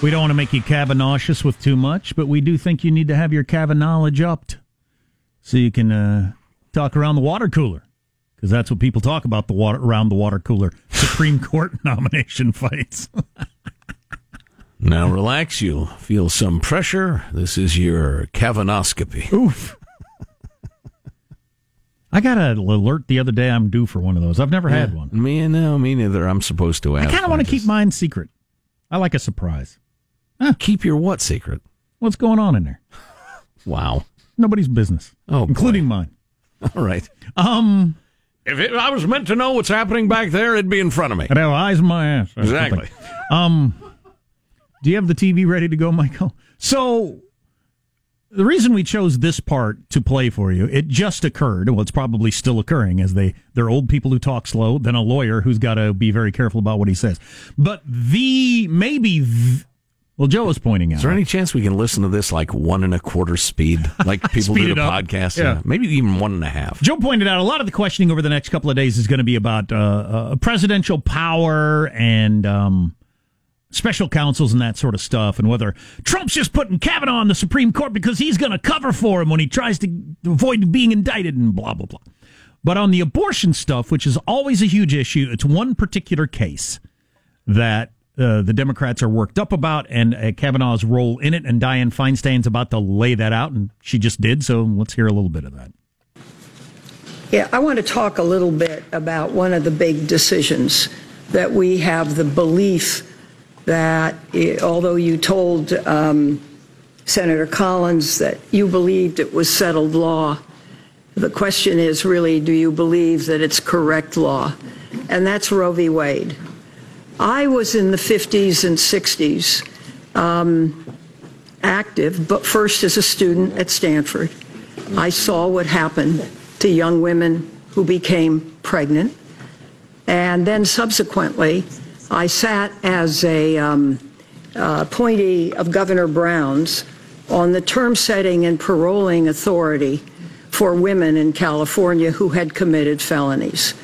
We don't want to make you Kavanaughous with too much, but we do think you need to have your Kavanaugh upped so you can uh, talk around the water cooler because that's what people talk about the water around the water cooler Supreme Court nomination fights. now relax, you'll feel some pressure. This is your Kavanaughscopy. Oof. I got an alert the other day. I'm due for one of those. I've never had one. Me no, me neither. I'm supposed to ask. I kind of want to keep mine secret. I like a surprise. Huh. Keep your what secret? What's going on in there? Wow. Nobody's business. Oh, including boy. mine. All right. Um, If it, I was meant to know what's happening back there, it'd be in front of me. I'd have eyes in my ass. Exactly. Um, do you have the TV ready to go, Michael? So, the reason we chose this part to play for you, it just occurred. Well, it's probably still occurring as they they're old people who talk slow, then a lawyer who's got to be very careful about what he says. But the maybe, th- well, Joe was pointing out. Is there any chance we can listen to this like one and a quarter speed, like people do the up. podcast? Yeah. Maybe even one and a half. Joe pointed out a lot of the questioning over the next couple of days is going to be about uh, uh, presidential power and um, special counsels and that sort of stuff, and whether Trump's just putting Kavanaugh on the Supreme Court because he's going to cover for him when he tries to avoid being indicted and blah, blah, blah. But on the abortion stuff, which is always a huge issue, it's one particular case that uh, the Democrats are worked up about and uh, Kavanaugh's role in it, and Dianne Feinstein's about to lay that out, and she just did, so let's hear a little bit of that. Yeah, I want to talk a little bit about one of the big decisions that we have the belief that eh, although you told um, Senator Collins that you believed it was settled law, the question is really, do you believe that it's correct law? And that's Roe v. Wade. I was in the 50s and 60s um, active, but first as a student at Stanford. I saw what happened to young women who became pregnant. And then subsequently, I sat as a um, uh, appointee of Governor Brown's on the term setting and paroling authority for women in California who had committed felonies.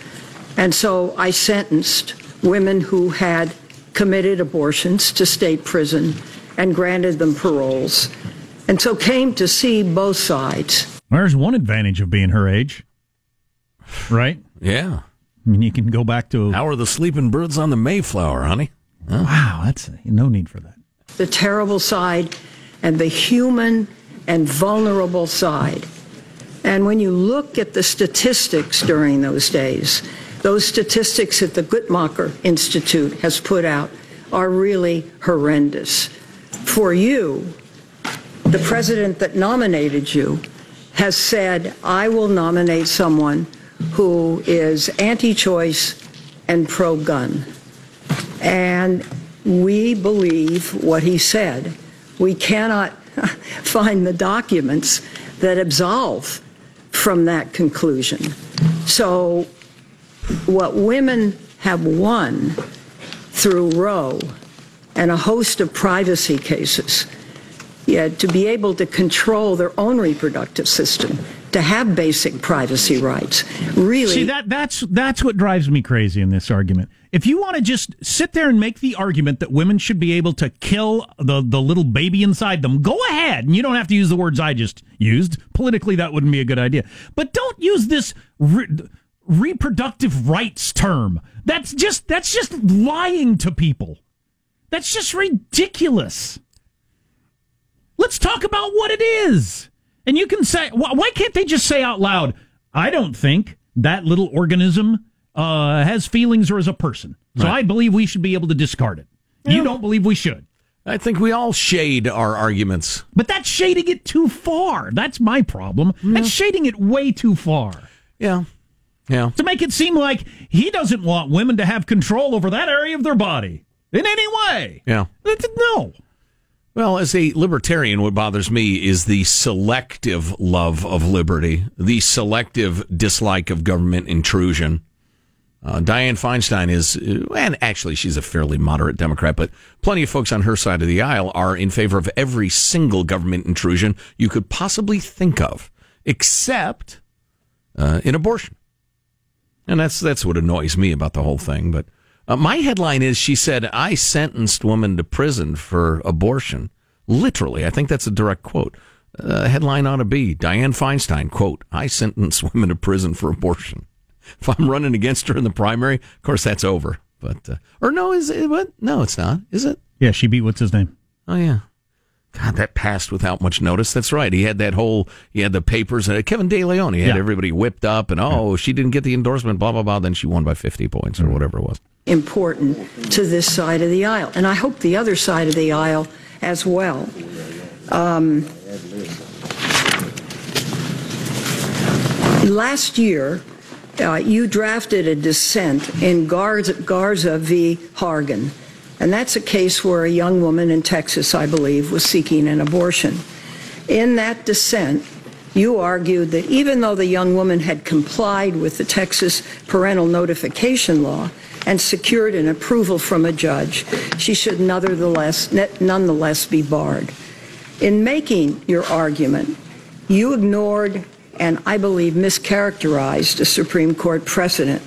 And so I sentenced women who had committed abortions to state prison and granted them paroles. And so came to see both sides. There's one advantage of being her age, right? Yeah. I mean, you can go back to. How are the sleeping birds on the Mayflower, honey? Wow, that's no need for that. the terrible side and the human and vulnerable side. And when you look at the statistics during those days, those statistics that the Guttmacher Institute has put out are really horrendous. For you, the president that nominated you has said, I will nominate someone who is anti choice and pro gun. And we believe what he said. We cannot find the documents that absolve from that conclusion. So, what women have won through Roe and a host of privacy cases, yeah, to be able to control their own reproductive system, to have basic privacy rights, really. See that that's that's what drives me crazy in this argument. If you want to just sit there and make the argument that women should be able to kill the the little baby inside them, go ahead, and you don't have to use the words I just used. Politically, that wouldn't be a good idea. But don't use this re- reproductive rights term. That's just that's just lying to people. That's just ridiculous. Let's talk about what it is. And you can say, why, why can't they just say out loud, I don't think that little organism uh, has feelings or is a person. So I believe we should be able to discard it. You don't believe we should. I think we all shade our arguments. But that's shading it too far. That's my problem. That's shading it way too far. Yeah. Yeah. To make it seem like he doesn't want women to have control over that area of their body in any way. Yeah. No. Well, as a libertarian, what bothers me is the selective love of liberty, the selective dislike of government intrusion. Uh, Dianne Feinstein is, uh, and actually she's a fairly moderate Democrat, but plenty of folks on her side of the aisle are in favor of every single government intrusion you could possibly think of, except uh, in abortion. And that's that's what annoys me about the whole thing. But Uh, my headline is she said, I sentenced woman to prison for abortion. Literally, I think that's a direct quote. Uh, headline ought to be Dianne Feinstein, quote, I sentence women to prison for abortion. If I'm running against her in the primary, of course, that's over. But, uh, or no, is it, what? No, it's not. Is it? Yeah, she beat what's his name? Oh, yeah. God, that passed without much notice. That's right. He had that whole, he had the papers. Uh, Kevin De Leon, he had Yeah. everybody whipped up and, oh, Yeah. she didn't get the endorsement, blah, blah, blah. Then she won by 50 points or whatever it was. important to this side of the aisle, and I hope the other side of the aisle as well. Um, last year, uh, you drafted a dissent in Garza, Garza v. Hargan, and that's a case where a young woman in Texas, I believe, was seeking an abortion. In that dissent, you argued that even though the young woman had complied with the Texas parental notification law and secured an approval from a judge, she should nonetheless, nonetheless be barred. In making your argument, you ignored and I believe mischaracterized a Supreme Court precedent.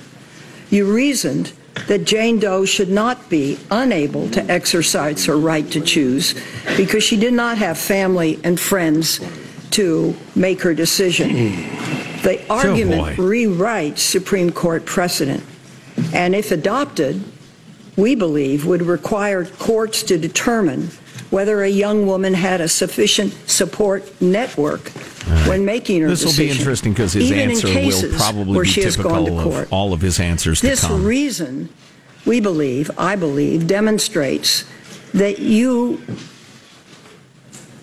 You reasoned that Jane Doe should not be unable to exercise her right to choose because she did not have family and friends to make her decision. Hmm. The argument boy. rewrites Supreme Court precedent, and if adopted, we believe would require courts to determine whether a young woman had a sufficient support network when making her decision. This will be interesting because his even in answer will probably where be she has gone to typical of all of his answers This reason, we believe, I believe, demonstrates that you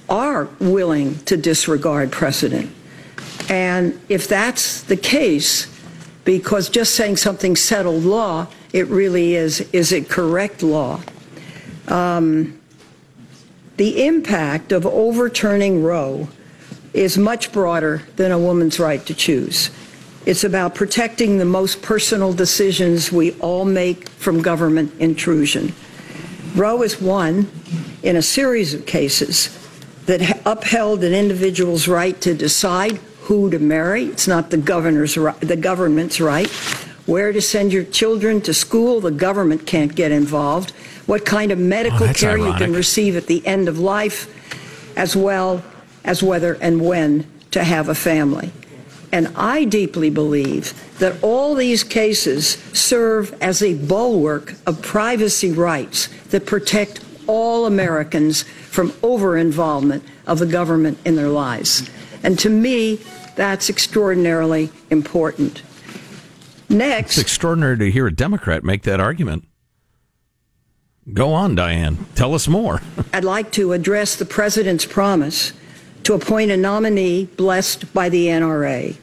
are willing to disregard precedent. And if that's the case, because just saying something settled law, it really is, is it correct law? Um, the impact of overturning Roe is much broader than a woman's right to choose. It's about protecting the most personal decisions we all make from government intrusion. Roe is one in a series of cases that upheld an individual's right to decide who to marry. It's not the governor's ri- the government's right. Where to send your children to school, the government can't get involved. What kind of medical Oh, care you can receive at the end of life, as well as whether and when to have a family. And I deeply believe that all these cases serve as a bulwark of privacy rights that protect all Americans from over involvement of the government in their lives. And to me, that's extraordinarily important. Next, It's extraordinary to hear a Democrat make that argument. Go on, Dianne. Tell us more. I'd like to address the president's promise to appoint a nominee blessed by the NRA.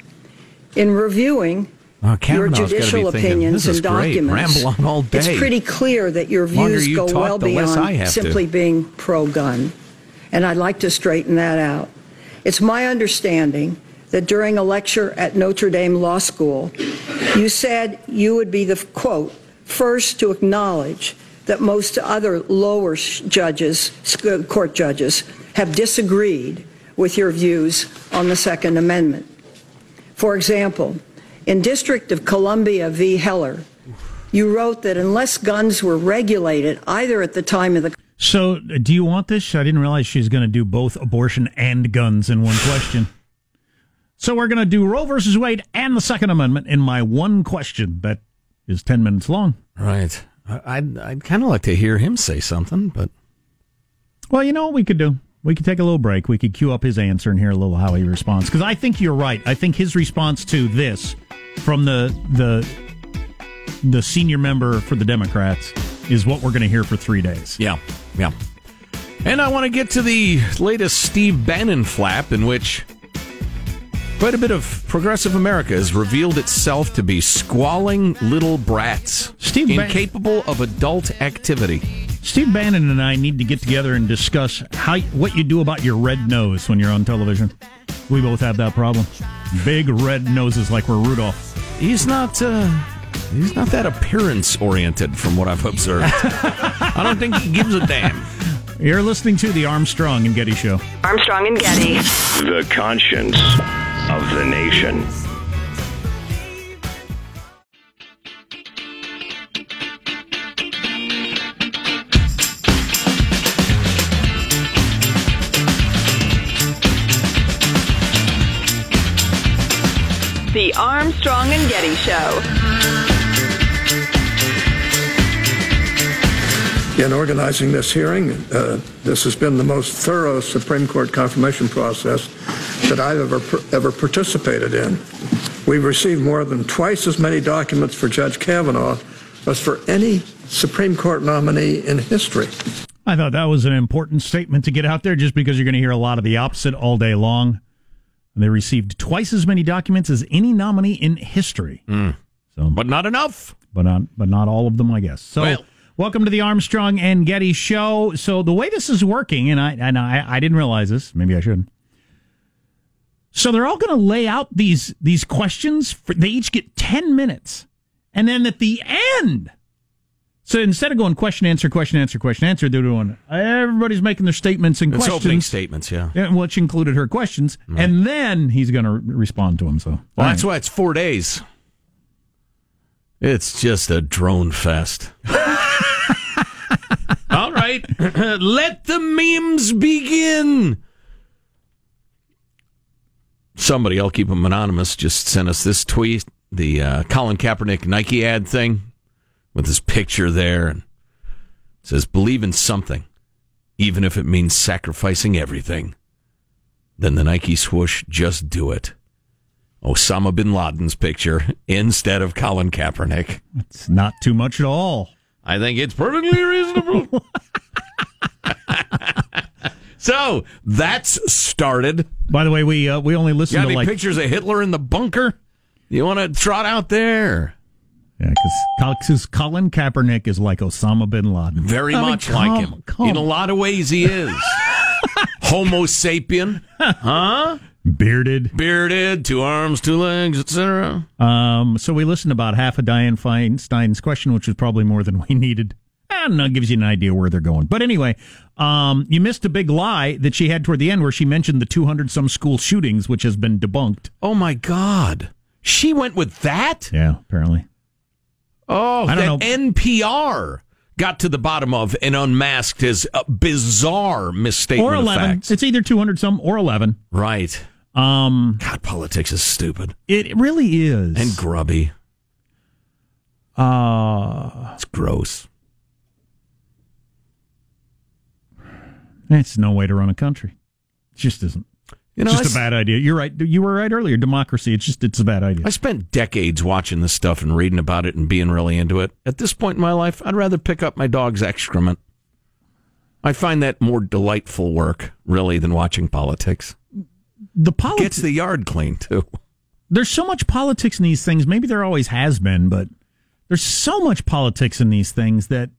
In reviewing Oh, your Kavanaugh's gotta be judicial thinking, opinions this is and great. documents, Ramble on all day. it's pretty clear that your views you go talk, well the less I beyond have to. simply being pro-gun. And I'd like to straighten that out. It's my understanding that during a lecture at Notre Dame Law School, you said you would be the, quote, first to acknowledge that most other lower judges, court judges, have disagreed with your views on the Second Amendment. For example, in District of Columbia v. Heller, you wrote that unless guns were regulated either at the time of the So, do you want this? I didn't realize she's going to do both abortion and guns in one question. So, we're going to do Roe versus Wade and the Second Amendment in my one question that is 10 minutes long. Right. I- I'd, I'd kind of like to hear him say something, but Well, you know what we could do? We could take a little break. We could queue up his answer and hear a little how he responds. Because I think you're right. I think his response to this from the the the senior member for the Democrats is what we're going to hear for three days. yeah, yeah. And I want to get to the latest Steve Bannon flap, in which quite a bit of progressive America has revealed itself to be squalling little brats, Steve Ban- incapable of adult activity. Steve Bannon and I need to get together and discuss how what you do about your red nose when you're on television. We both have that problem. Big red noses like we're Rudolph. He's not. Uh, he's not that appearance oriented, from what I've observed. I don't think he gives a damn. You're listening to the Armstrong and Getty Show. Armstrong and Getty. The conscience of the nation. The Armstrong and Getty Show. In organizing this hearing, uh, this has been the most thorough Supreme Court confirmation process that I've ever ever participated in. We've received more than twice as many documents for Judge Kavanaugh as for any Supreme Court nominee in history. I thought that was an important statement to get out there just because you're going to hear a lot of the opposite all day long. They received twice as many documents as any nominee in history. Mm. So, but not enough. But not, but not all of them, I guess. So, Well- welcome to the Armstrong and Getty Show. So, the way this is working, and I and I, I didn't realize this. Maybe I should. So, they're all going to lay out these these questions. For, they each get ten minutes, and then at the end. So instead of going question answer question answer question answer, they're doing everybody's making their statements and It's questions. opening statements, yeah. Yeah, which included her questions, and then he's going to respond to them. So, Well, that's why it's four days. It's just a drone fest. All right, let the memes begin. Somebody, I'll keep them anonymous, just sent us this tweet the uh, Colin Kaepernick Nike ad thing with his picture there and it says, Believe in something, even if it means sacrificing everything. Then the Nike swoosh, just do it. Osama bin Laden's picture instead of Colin Kaepernick. it's not too much at all. I think it's perfectly reasonable. so that's started. By the way, we uh, we only got to any like pictures of Hitler in the bunker? You want to trot out there? yeah, because Colin Kaepernick is like Osama bin Laden. Very I mean, much come- like him. come In a lot of ways, he is. Homo sapien, huh? bearded. Bearded, two arms, two legs, etc. Um, so we listened about half of Dianne Feinstein's question, which was probably more than we needed. I don't know, gives you an idea where they're going. But anyway, um, you missed a big lie that she had toward the end where she mentioned the 200 some school shootings, which has been debunked. Oh my God, she went with that. Yeah, apparently. Oh, I that don't. NPR got to the bottom of and unmasked his uh, bizarre misstatement Or of 11. facts. It's either 200 some or 11. Right. Um, God, politics is stupid it really is. and grubby. uh, It's gross. It's no way to run a country. It just isn't. You know, It's just a s- bad idea. You're right. You were right earlier. Democracy. It's just it's a bad idea. I spent decades watching this stuff and reading about it and being really into it. At this point in my life, I'd rather pick up my dog's excrement. I find that more delightful work, really, than watching politics. The politics. Gets the yard clean, too. there's so much politics in these things. Maybe there always has been, but there's so much politics in these things that.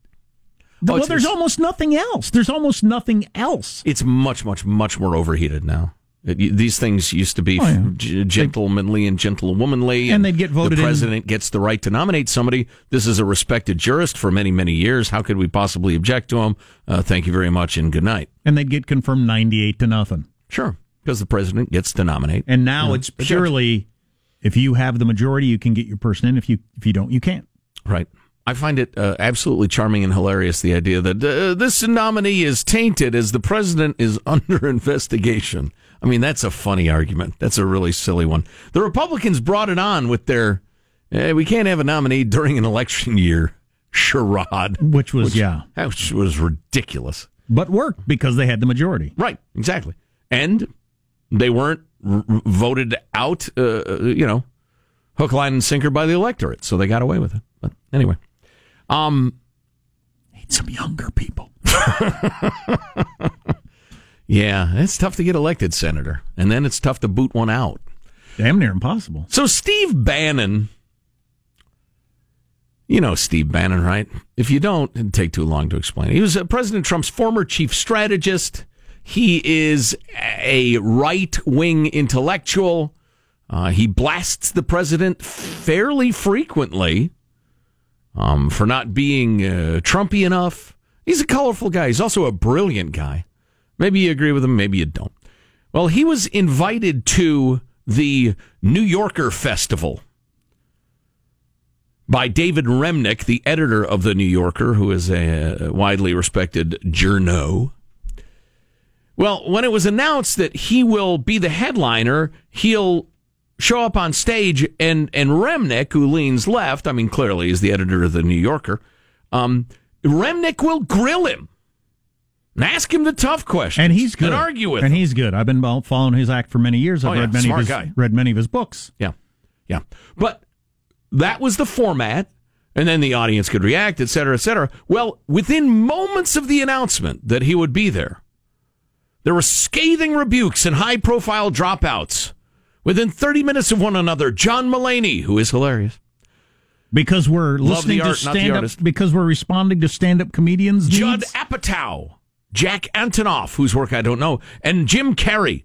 Well, there's almost nothing else. There's almost nothing else. It's much, much, much more overheated now. It, these things used to be Oh, yeah. g- gentlemanly and gentlewomanly, And they'd get voted The in. president gets the right to nominate somebody. This is a respected jurist for many, many years. How could we possibly object to him? Uh, thank you very much, and good night. And they'd get confirmed 98 to nothing. Sure, because the president gets to nominate. And now it's purely if you have the majority, you can get your person in. If you if you don't, you can't. Right. I find it uh, absolutely charming and hilarious the idea that uh, this nominee is tainted as the president is under investigation. I mean, that's a funny argument. That's a really silly one. The Republicans brought it on with their eh, we can't have a nominee during an election year charade, Which was yeah, which was ridiculous. but worked because they had the majority. Right, exactly. And they weren't r- r- voted out, uh, you know, hook, line, and sinker by the electorate, so they got away with it. But anyway. Um, Need some younger people. Yeah, it's tough to get elected senator, and then it's tough to boot one out. Damn near impossible. So Steve Bannon, you know Steve Bannon, right? If you don't, it'd take too long to explain. He was uh, President Trump's former chief strategist. He is a right wing intellectual. Uh, he blasts the president fairly frequently um, for not being uh, Trumpy enough. He's a colorful guy. He's also a brilliant guy. Maybe you agree with him, maybe you don't. Well, he was invited to the New Yorker Festival by David Remnick, the editor of the New Yorker, who is a widely respected journo. Well, when it was announced that he will be the headliner, he'll show up on stage and and Remnick, who leans left, I mean, clearly is the editor of the New Yorker. Um, Remnick will grill him and ask him the tough questions, And he's good. and argue with And him. he's good. I've been following his act for many years. I've Oh, yeah. read many Smart of his guy. read many of his books. Yeah, yeah. But that was the format, and then the audience could react, et cetera, et cetera. Well, within moments of the announcement that he would be there, there were scathing rebukes and high-profile dropouts. Within 30 minutes of one another, John Mulaney, who is hilarious, Because we're listening the art, to stand up because we're responding to stand up comedians. Judd needs. Apatow, Jack Antonoff, whose work I don't know, and Jim Carrey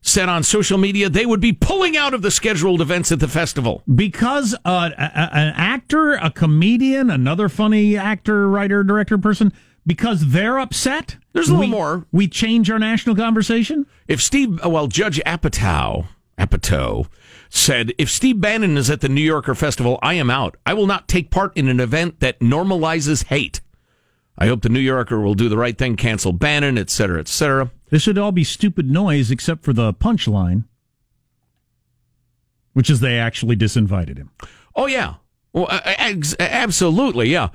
said on social media they would be pulling out of the scheduled events at the festival. because uh, a, a- an actor, a comedian, another funny actor, writer, director person, because they're upset. There's a little we- more. We change our national conversation. If Steve, well, Judd Apatow, Apatow said, if Steve Bannon is at the New Yorker Festival, I am out. I will not take part in an event that normalizes hate. I hope the New Yorker will do the right thing, cancel Bannon, etc., cetera, et cetera. This should all be stupid noise except for the punchline, which is they actually disinvited him. Oh yeah, well, uh, absolutely, yeah.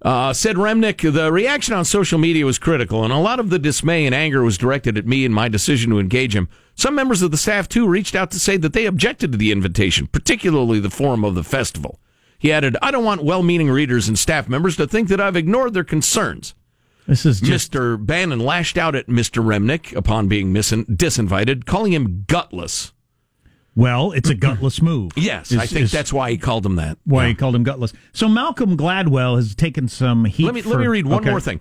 Uh, said Remnick, the reaction on social media was critical, and a lot of the dismay and anger was directed at me and my decision to engage him. Some members of the staff, too, reached out to say that they objected to the invitation, particularly the forum of the festival. He added, I don't want well meaning readers and staff members to think that I've ignored their concerns. This is just Mr. Bannon lashed out at Mr. Remnick upon being mis- disinvited, calling him gutless. well, it's a gutless move. Yes, Is- I think is that's why he called him that. why Yeah. he called him gutless. So Malcolm Gladwell has taken some heat. Let me for- let me read one okay. more thing.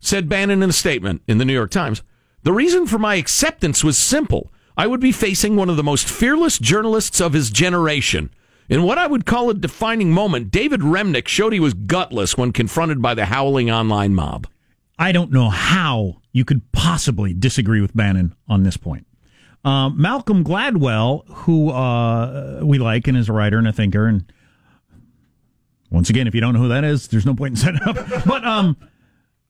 Said Bannon in a statement in the New York Times. The reason for my acceptance was simple. I would be facing one of the most fearless journalists of his generation. In what I would call a defining moment, David Remnick showed he was gutless when confronted by the howling online mob. I don't know how you could possibly disagree with Bannon on this point. Um, Malcolm Gladwell, who uh, we like and is a writer and a thinker, and once again, if you don't know who that is, there's no point in setting up. But um,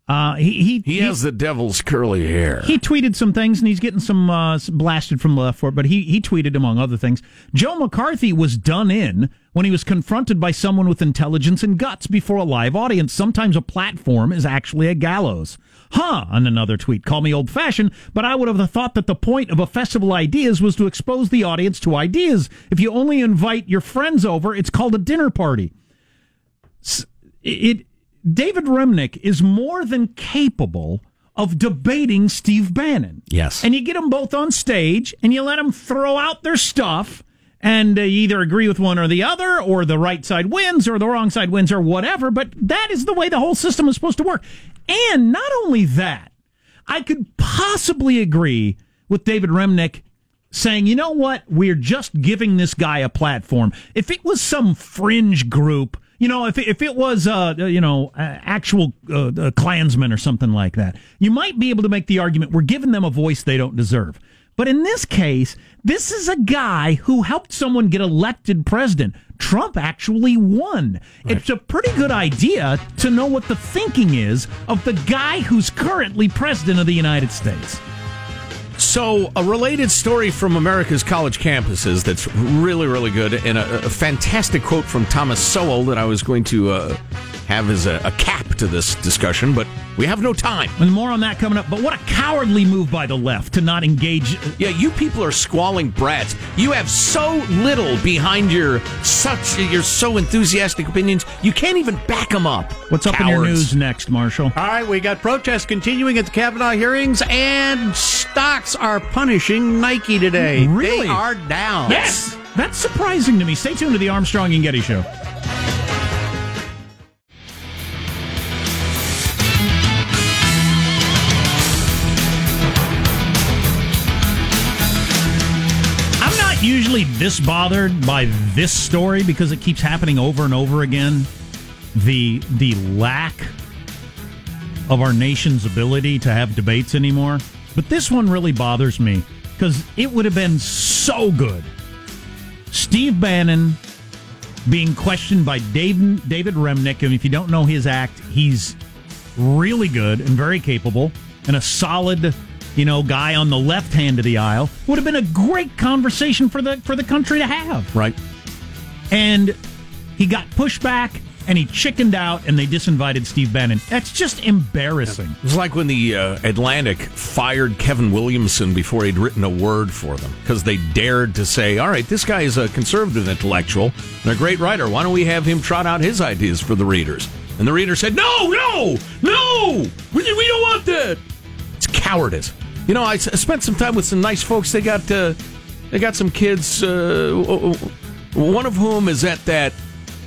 uh, he he He has the devil's curly hair. he tweeted some things and he's getting some uh, blasted from the left for it. But he he tweeted among other things. Joe McCarthy was done in when he was confronted by someone with intelligence and guts before a live audience. Sometimes a platform is actually a gallows. Huh? On another tweet, call me old fashioned, but I would have thought that the point of a festival of ideas was to expose the audience to ideas. If you only invite your friends over, it's called a dinner party it David Remnick is more than capable of debating Steve Bannon. Yes. And you get them both on stage and you let them throw out their stuff and you either agree with one or the other or the right side wins or the wrong side wins or whatever, but that is the way the whole system is supposed to work. And not only that, I could possibly agree with David Remnick saying, you know what, we're just giving this guy a platform. If it was some fringe group, you know, if, if it was, uh, you know, uh, actual uh, uh, Klansmen or something like that, you might be able to make the argument we're giving them a voice they don't deserve. But in this case, this is a guy who helped someone get elected president. Trump actually won. It's a pretty good idea to know what the thinking is of the guy who's currently president of the United States. So, a related story from America's college campuses that's really, really good, and a, a fantastic quote from Thomas Sowell that I was going to uh, have as a, a cap to this discussion, but we have no time. And more on that coming up. But what a cowardly move by the left to not engage. Yeah, you people are squalling brats. You have so little behind your such your so enthusiastic opinions. You can't even back them up. What's up in your news next, Marshall? All right, we got protests continuing at the Kavanaugh hearings, and stocks are punishing Nike today. Really? They are down. Yes, that's surprising to me. Stay tuned to the Armstrong and Getty Show. I'm not usually this bothered by this story because it keeps happening over and over again. The the lack of our nation's ability to have debates anymore. But this one really bothers me because it would have been so good. Steve Bannon being questioned by Dave, David Remnick. And if you don't know his act, he's really good and very capable and a solid you know, guy on the left hand of the aisle, would have been a great conversation for the for the country to have. Right. And he got pushed back and he chickened out and they disinvited Steve Bannon. That's just embarrassing. It's like when the uh, Atlantic fired Kevin Williamson before he'd written a word for them because they dared to say, all right, this guy is a conservative intellectual and a great writer. Why don't we have him trot out his ideas for the readers? And the reader said, no, no, no, we, we don't want that. It's cowardice. You know, I spent some time with some nice folks. They got uh, they got some kids, uh, one of whom is at that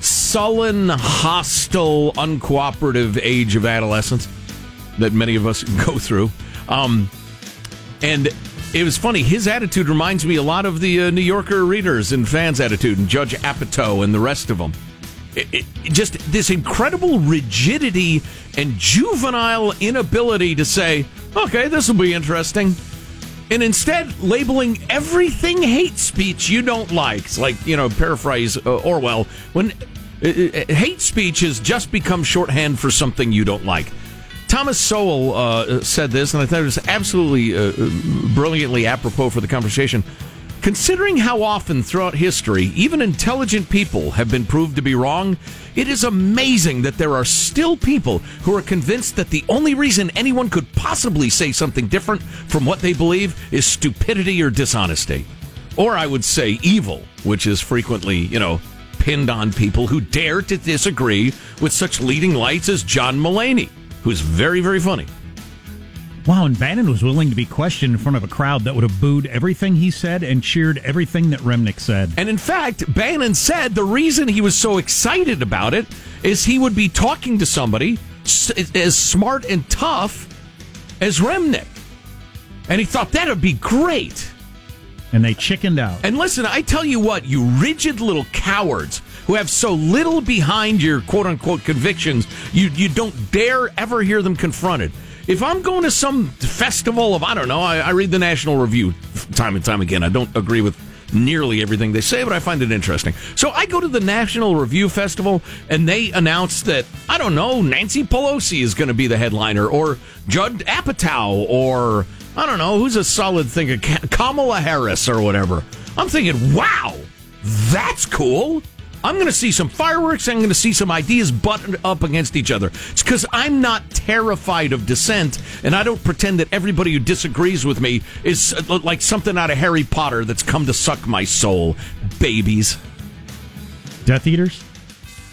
sullen, hostile, uncooperative age of adolescence that many of us go through. Um, and it was funny. His attitude reminds me a lot of the uh, New Yorker readers and fans' attitude, and Judd Apatow and the rest of them. It, it, just this incredible rigidity and juvenile inability to say, okay, this will be interesting. And instead, labeling everything hate speech you don't like. It's like, you know, paraphrase uh, Orwell, when uh, uh, hate speech has just become shorthand for something you don't like. Thomas Sowell uh, said this, and I thought it was absolutely uh, brilliantly apropos for the conversation. Considering how often throughout history, even intelligent people have been proved to be wrong, it is amazing that there are still people who are convinced that the only reason anyone could possibly say something different from what they believe is stupidity or dishonesty. Or I would say evil, which is frequently, you know, pinned on people who dare to disagree with such leading lights as John Mulaney, who's very, very funny. Wow, and Bannon was willing to be questioned in front of a crowd that would have booed everything he said and cheered everything that Remnick said. And in fact, Bannon said the reason he was so excited about it is he would be talking to somebody as smart and tough as Remnick. And he thought that would be great. And they chickened out. And listen, I tell you what, you rigid little cowards who have so little behind your quote unquote convictions, you, you don't dare ever hear them confronted. If I'm going to some festival of, I don't know, I, I read the National Review time and time again. I don't agree with nearly everything they say, but I find it interesting. So I go to the National Review Festival and they announce that, I don't know, Nancy Pelosi is going to be the headliner or Judd Apatow or, I don't know, who's a solid thinker? Kamala Harris or whatever. I'm thinking, wow, that's cool. I'm going to see some fireworks. I'm going to see some ideas buttoned up against each other. It's because I'm not terrified of dissent, and I don't pretend that everybody who disagrees with me is uh, like something out of Harry Potter that's come to suck my soul. Babies, Death Eaters?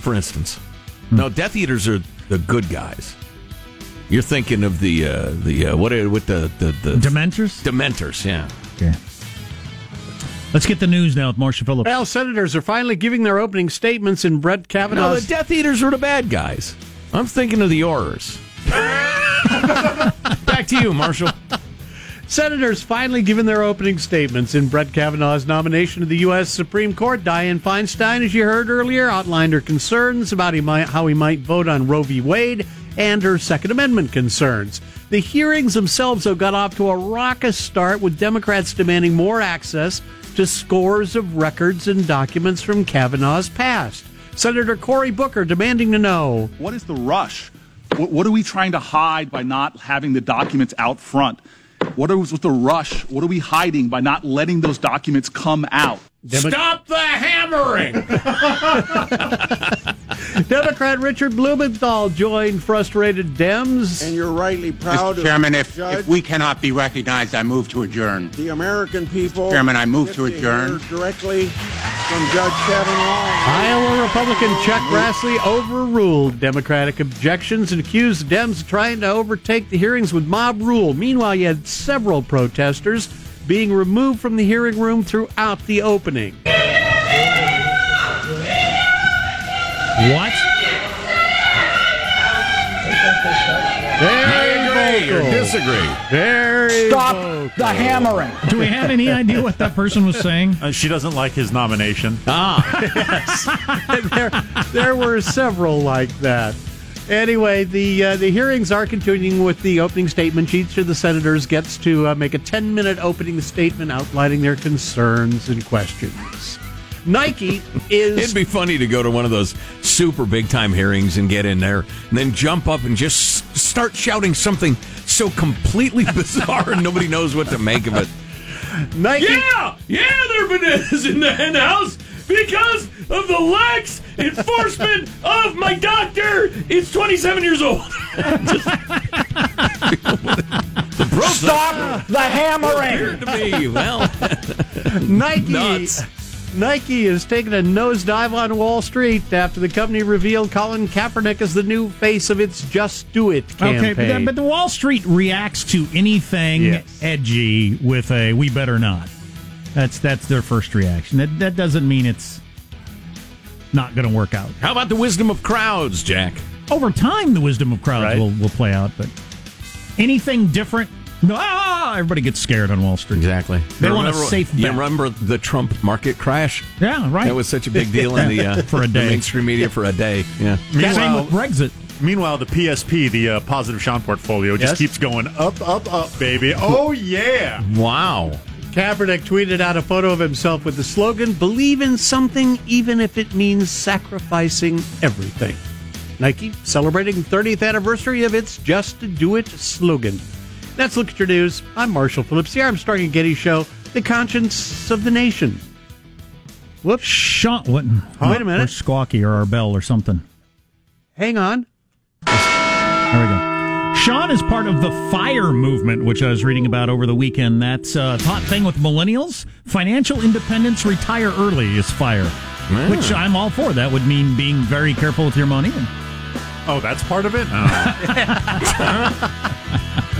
for instance. No, Death Eaters are the good guys. You're thinking of the uh, the uh, what are- with the the, the Dementors? Dementors, yeah. Okay. Let's get the news now with Marshall Phillips. Well, senators are finally giving their opening statements in Brett No, the Death Eaters are the bad guys. I'm thinking of the Aurors. Back to you, Marshall. Senators finally given their opening statements in Brett Kavanaugh's nomination to the U.S. Supreme Court. Dianne Feinstein, as you heard earlier, outlined her concerns about he might, how he might vote on Roe v. Wade and her Second Amendment concerns. The hearings themselves, though, got off to a raucous start with Democrats demanding more access to scores of records and documents from Kavanaugh's past. Senator Cory Booker demanding to know What is the rush? What, what are we trying to hide by not having the documents out front? What is with the rush? What are we hiding by not letting those documents come out? Demo- Stop the hammering! Democrat Richard Blumenthal joined frustrated Dems. And you're rightly proud Mr. Chairman, if, Judge, if we cannot be recognized, I move to adjourn. the American people. Chairman, I move to adjourn. directly from Judge Kavanaugh. Iowa Republican Chuck Grassley overruled Democratic objections and accused Dems of trying to overtake the hearings with mob rule. Meanwhile, you had several protesters being removed from the hearing room throughout the opening. What? Very Agree or disagree? Very vocal. the hammering. Do we have any idea what that person was saying? Uh, she doesn't like his nomination. Ah, yes. there, there were several like that. Anyway, the uh, the hearings are continuing with the opening statement. Each of the senators gets to uh, make a 10 minute opening statement outlining their concerns and questions. Nike is It'd be funny to go to one of those super big time hearings and get in there and then jump up and just start shouting something so completely bizarre and nobody knows what to make of it. Nike. Yeah, yeah, there are bananas in the hen house because of the lax enforcement of my doctor. It's 27 years old. Stop the hammering. Weird to me. Well, Nike. Nuts. Nike is taking a nosedive on Wall Street after the company revealed Colin Kaepernick as the new face of its Just Do It campaign. Okay, but, the- but the Wall Street reacts to anything Yes. edgy with a "we better not." That's that's their first reaction. That that doesn't mean it's not going to work out. how about the wisdom of crowds, Jack? Over time, the wisdom of crowds Right. will will play out. But anything different, ah, everybody gets scared on Wall Street. Exactly. They You want a remember- safe You bet. remember the Trump market crash? Yeah, right. That was such a big deal in the uh, For a the day. mainstream media for a day. Yeah. Same Meanwhile- with Brexit. Meanwhile, the PSP, the uh, positive Sean portfolio, just Yes? keeps going up, up, up, baby. Oh yeah! Wow. Kaepernick tweeted out a photo of himself with the slogan, Believe in something even if it means sacrificing everything. Nike celebrating 30th anniversary of its Just Do It slogan. Let's look at your news. I'm Marshall Phillips, the Armstrong and Getty Show, the conscience of the nation. Whoops. Sean, what? Wait a minute. Where's Squawky or our bell or something? Hang on. There we go. Sean is part of the FIRE movement, which I was reading about over the weekend. That's uh, a hot thing with millennials. Financial independence, retire early is FIRE, ah. which I'm all for. That would mean being very careful with your money. And Oh, that's part of it. Oh.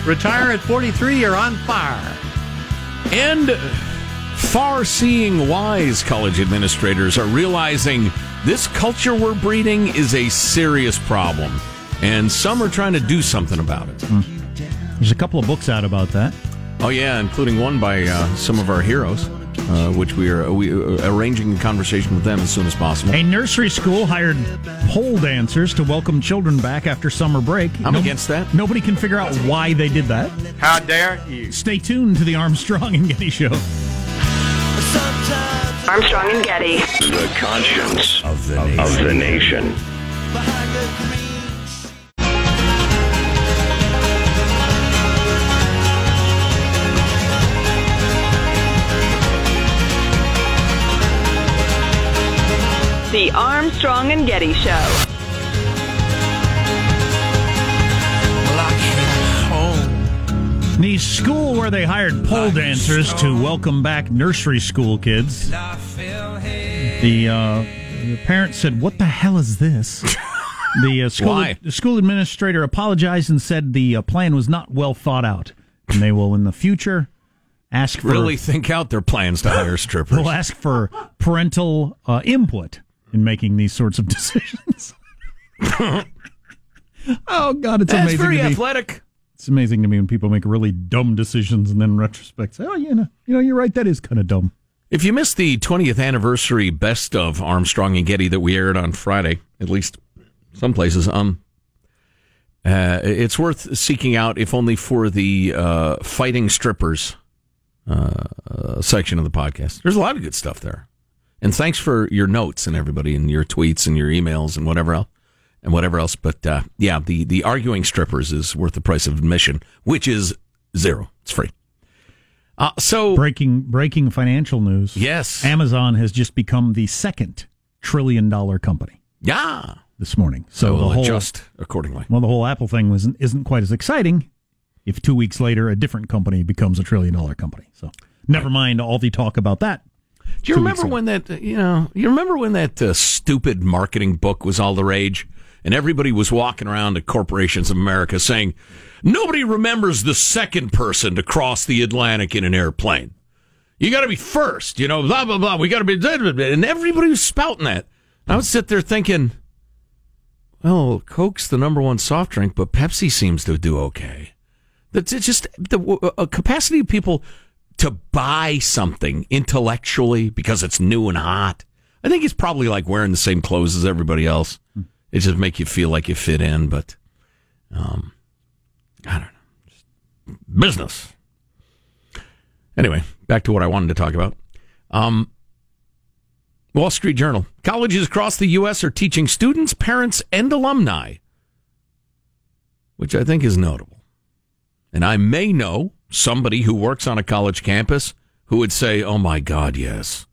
Retire at 43, you're on fire. And far seeing wise college administrators are realizing this culture we're breeding is a serious problem. And some are trying to do something about it. there's a couple of books out about that. Oh, yeah, including one by uh, some of our heroes, uh, which we are we are arranging a conversation with them as soon as possible. A nursery school hired pole dancers to welcome children back after summer break. I'm against that. Nobody can figure out why they did that. How dare you? Stay tuned to the Armstrong and Getty Show. Armstrong and Getty. The conscience of the nation. Of the nation. The Armstrong and Getty Show. The school where they hired pole dancers to welcome back nursery school kids. The, uh, the parents said, "What the hell is this?" The uh, school Why? the school administrator apologized and said the uh, plan was not well thought out, and they will in the future ask for Really think out their plans to hire strippers. they'll ask for parental uh, input in making these sorts of decisions. oh God, it's That's amazing. very to me. athletic. It's amazing to me when people make really dumb decisions and then retrospect say, "Oh, you know, you know, you're right. That is kind of dumb." If you missed the 20th anniversary best of Armstrong and Getty that we aired on Friday, at least some places, um, uh, it's worth seeking out, if only for the uh, fighting strippers uh, uh, section of the podcast. There's a lot of good stuff there, and thanks for your notes and everybody, and your tweets and your emails and whatever else, and whatever else. But uh, yeah, the the arguing strippers is worth the price of admission, which is zero. It's free. Uh, so Breaking breaking financial news. yes, Amazon has just become the second trillion dollar company yeah. this morning. So, we'll whole adjust accordingly. well, the whole Apple thing was isn't quite as exciting. If two weeks later a different company becomes a trillion dollar company, so never mind all the talk about that. Do you Two remember when that uh, you know? You remember when that uh, stupid marketing book was all the rage, and everybody was walking around at corporations of America saying, "Nobody remembers the second person to cross the Atlantic in an airplane. You got to be first, you know." Blah blah blah. We got to be, and everybody was spouting that. I would sit there thinking, "Well, Coke's the number one soft drink, but Pepsi seems to do okay." That's it's just the uh, capacity of people to buy something intellectually because it's new and hot. I think it's probably like wearing the same clothes as everybody else. It just make you feel like you fit in, but um, I don't know. Just business. Anyway, back to what I wanted to talk about. Um, Wall Street Journal. Colleges across the U.S. are teaching students, parents, and alumni, which I think is notable. And I may know somebody who works on a college campus who would say, oh my God, yes.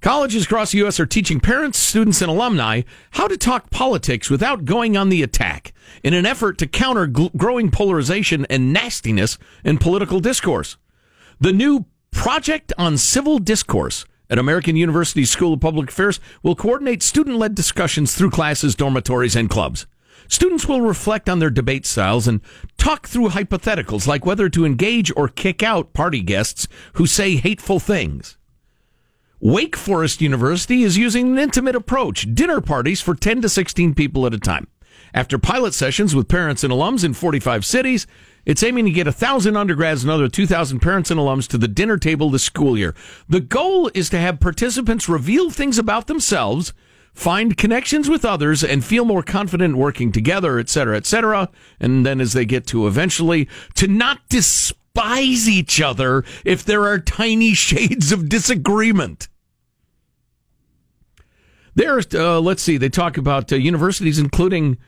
Colleges across the U.S. are teaching parents, students, and alumni how to talk politics without going on the attack in an effort to counter gl- growing polarization and nastiness in political discourse. The new Project on Civil Discourse at American University School of Public Affairs will coordinate student led discussions through classes, dormitories, and clubs. Students will reflect on their debate styles and talk through hypotheticals like whether to engage or kick out party guests who say hateful things. Wake Forest University is using an intimate approach, dinner parties for 10 to 16 people at a time. After pilot sessions with parents and alums in 45 cities, it's aiming to get 1,000 undergrads and another 2,000 parents and alums to the dinner table this school year. The goal is to have participants reveal things about themselves, find connections with others, and feel more confident working together, et cetera, et cetera. And then as they get to eventually, to not despise each other if there are tiny shades of disagreement. There's, uh, let's see, they talk about uh, universities including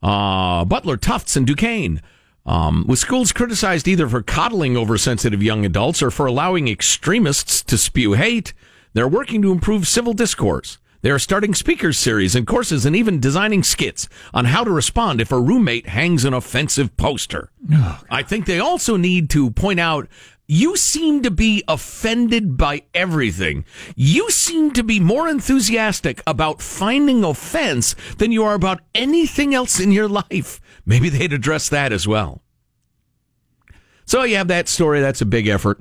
uh, Butler, Tufts, and Duquesne. Um, with schools criticized either for coddling oversensitive young adults or for allowing extremists to spew hate, they're working to improve civil discourse. They are starting speakers series and courses and even designing skits on how to respond if a roommate hangs an offensive poster. I think they also need to point out you seem to be offended by everything. You seem to be more enthusiastic about finding offense than you are about anything else in your life. Maybe they'd address that as well. So you have that story. That's a big effort.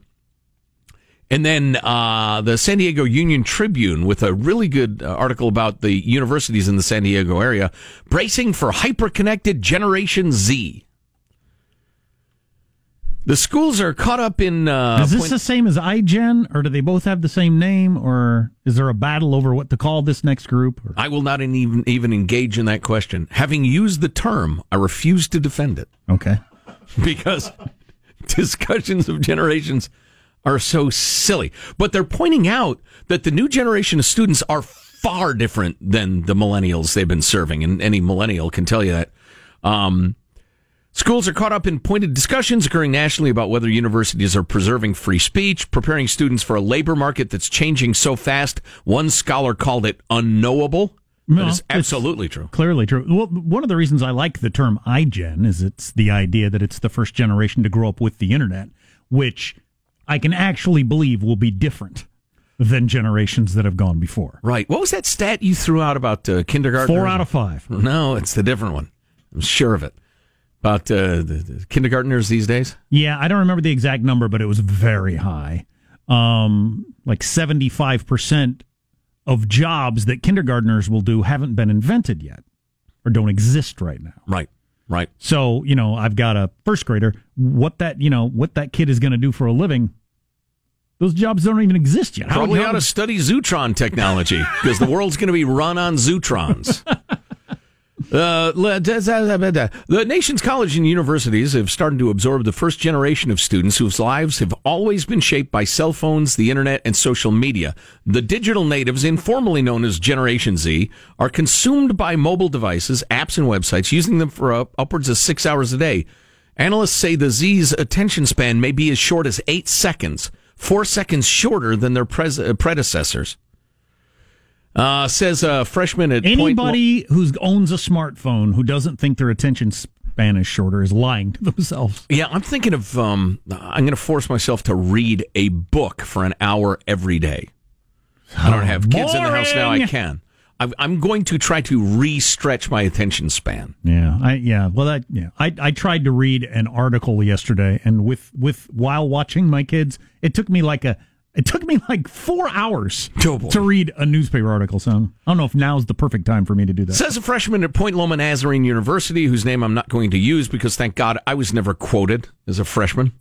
And then uh, the San Diego Union Tribune with a really good uh, article about the universities in the San Diego area bracing for hyperconnected Generation Z. The schools are caught up in. Uh, is this point- the same as iGen, or do they both have the same name, or is there a battle over what to call this next group? Or? I will not even even engage in that question. Having used the term, I refuse to defend it Okay. because discussions of generations are so silly. But they're pointing out that the new generation of students are far different than the millennials they've been serving, and any millennial can tell you that. Um, Schools are caught up in pointed discussions occurring nationally about whether universities are preserving free speech, preparing students for a labor market that's changing so fast. One scholar called it unknowable. No, that is it's absolutely true. Clearly true. Well, one of the reasons I like the term iGen is it's the idea that it's the first generation to grow up with the internet, which I can actually believe will be different than generations that have gone before. Right. What was that stat you threw out about uh, kindergarten? Four out of five. No, it's the different one. I'm sure of it. About uh, the, the kindergartners these days. Yeah, I don't remember the exact number, but it was very high. Um, like 75% of jobs that kindergartners will do haven't been invented yet or don't exist right now. Right. Right. So, you know, I've got a first grader. What that, you know, what that kid is going to do for a living, those jobs don't even exist yet. How- Probably how- ought to study Zootron technology because the world's going to be run on Zootrons. Uh, the nation's colleges and universities have started to absorb the first generation of students whose lives have always been shaped by cell phones, the internet, and social media. The digital natives, informally known as Generation Z, are consumed by mobile devices, apps, and websites, using them for uh, upwards of six hours a day. Analysts say the Z's attention span may be as short as eight seconds, four seconds shorter than their pres- uh, predecessors. Uh, says a freshman at Point- Anybody who owns a smartphone who doesn't think their attention span is shorter is lying to themselves. Yeah, I'm thinking of. Um, I'm going to force myself to read a book for an hour every day. I don't have kids in the house now. I can. I'm, I'm going to try to re-stretch my attention span. Yeah, I yeah. Well, that yeah. I I tried to read an article yesterday, and with with while watching my kids, it took me like a it took me like four hours Oh, to read a newspaper article. So I don't know if now's the perfect time for me to do that. Says a freshman at Point Loma Nazarene University, whose name I'm not going to use because thank God I was never quoted as a freshman.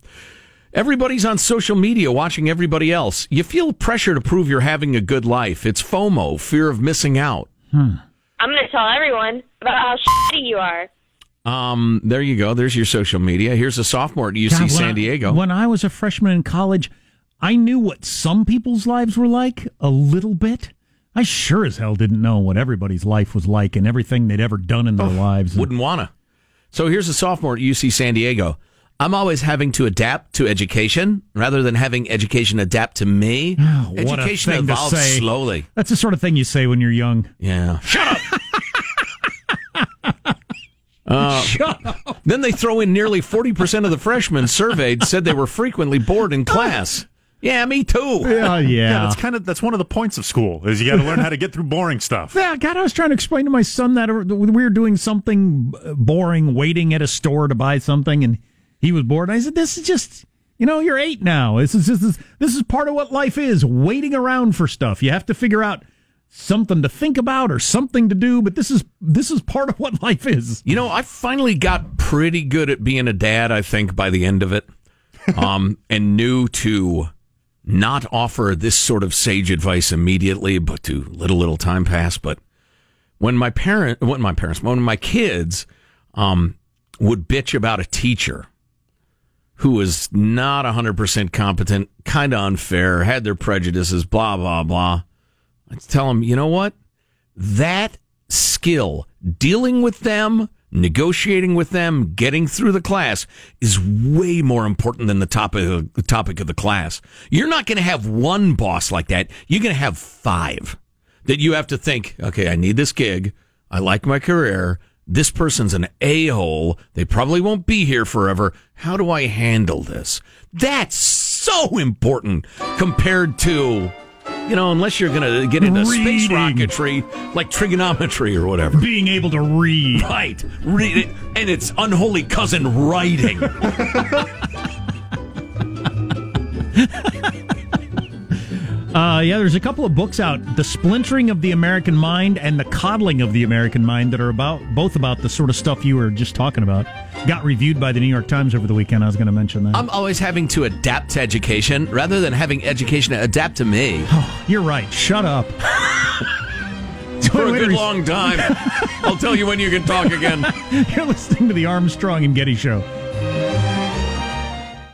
Everybody's on social media watching everybody else. You feel pressure to prove you're having a good life. It's FOMO, fear of missing out. I'm going to tell everyone about how shitty you are. Um, there you go. There's your social media. Here's a sophomore at UC God, when San I- Diego. when I was a freshman in college, I knew what some people's lives were like a little bit. I sure as hell didn't know what everybody's life was like and everything they'd ever done in their lives. Wouldn't wanna. So here's a sophomore at UC San Diego. I'm always having to adapt to education rather than having education adapt to me. What a education thing to evolves say. slowly. That's the sort of thing you say when you're young. Yeah. Shut up. Uh, Then they throw in nearly 40% of the freshmen surveyed said they were frequently bored in class. Yeah, me too. Yeah, yeah. that's kind of that's one of the points of school is you got to learn how to get through boring stuff. Yeah, God, I was trying to explain to my son that we were doing something boring, waiting at a store to buy something, and he was bored. And I said, "This is just, you know, you're eight now. This is this is this is part of what life is: waiting around for stuff. You have to figure out something to think about or something to do. But this is this is part of what life is. You know, I finally got pretty good at being a dad, I think, by the end of it, um, and knew to not offer this sort of sage advice immediately, but to let a little time pass. But when my parent, when my parents, when my kids um, would bitch about a teacher who was not 100% competent, kind of unfair, had their prejudices, blah, blah, blah, I'd tell them, you know what? That skill, dealing with them, negotiating with them, getting through the class is way more important than the topic of, the topic of the class. You're not going to have one boss like that. You're going to have five that you have to think, okay, I need this gig. I like my career. This person's an a-hole. They probably won't be here forever. How do I handle this? That's so important compared to, you know, unless you're going to get into space rocketry, like trigonometry or whatever. Being able to read. Right. Read it. And it's unholy cousin writing. Uh, yeah, there's a couple of books out: "The Splintering of the American Mind" and "The Coddling of the American Mind" that are about both about the sort of stuff you were just talking about. Got reviewed by the New York Times over the weekend. I was going to mention that. I'm always having to adapt to education rather than having education adapt to me. You're right. Shut up. For a good long time. I'll tell you when you can talk again. You're listening to the Armstrong and Getty Show.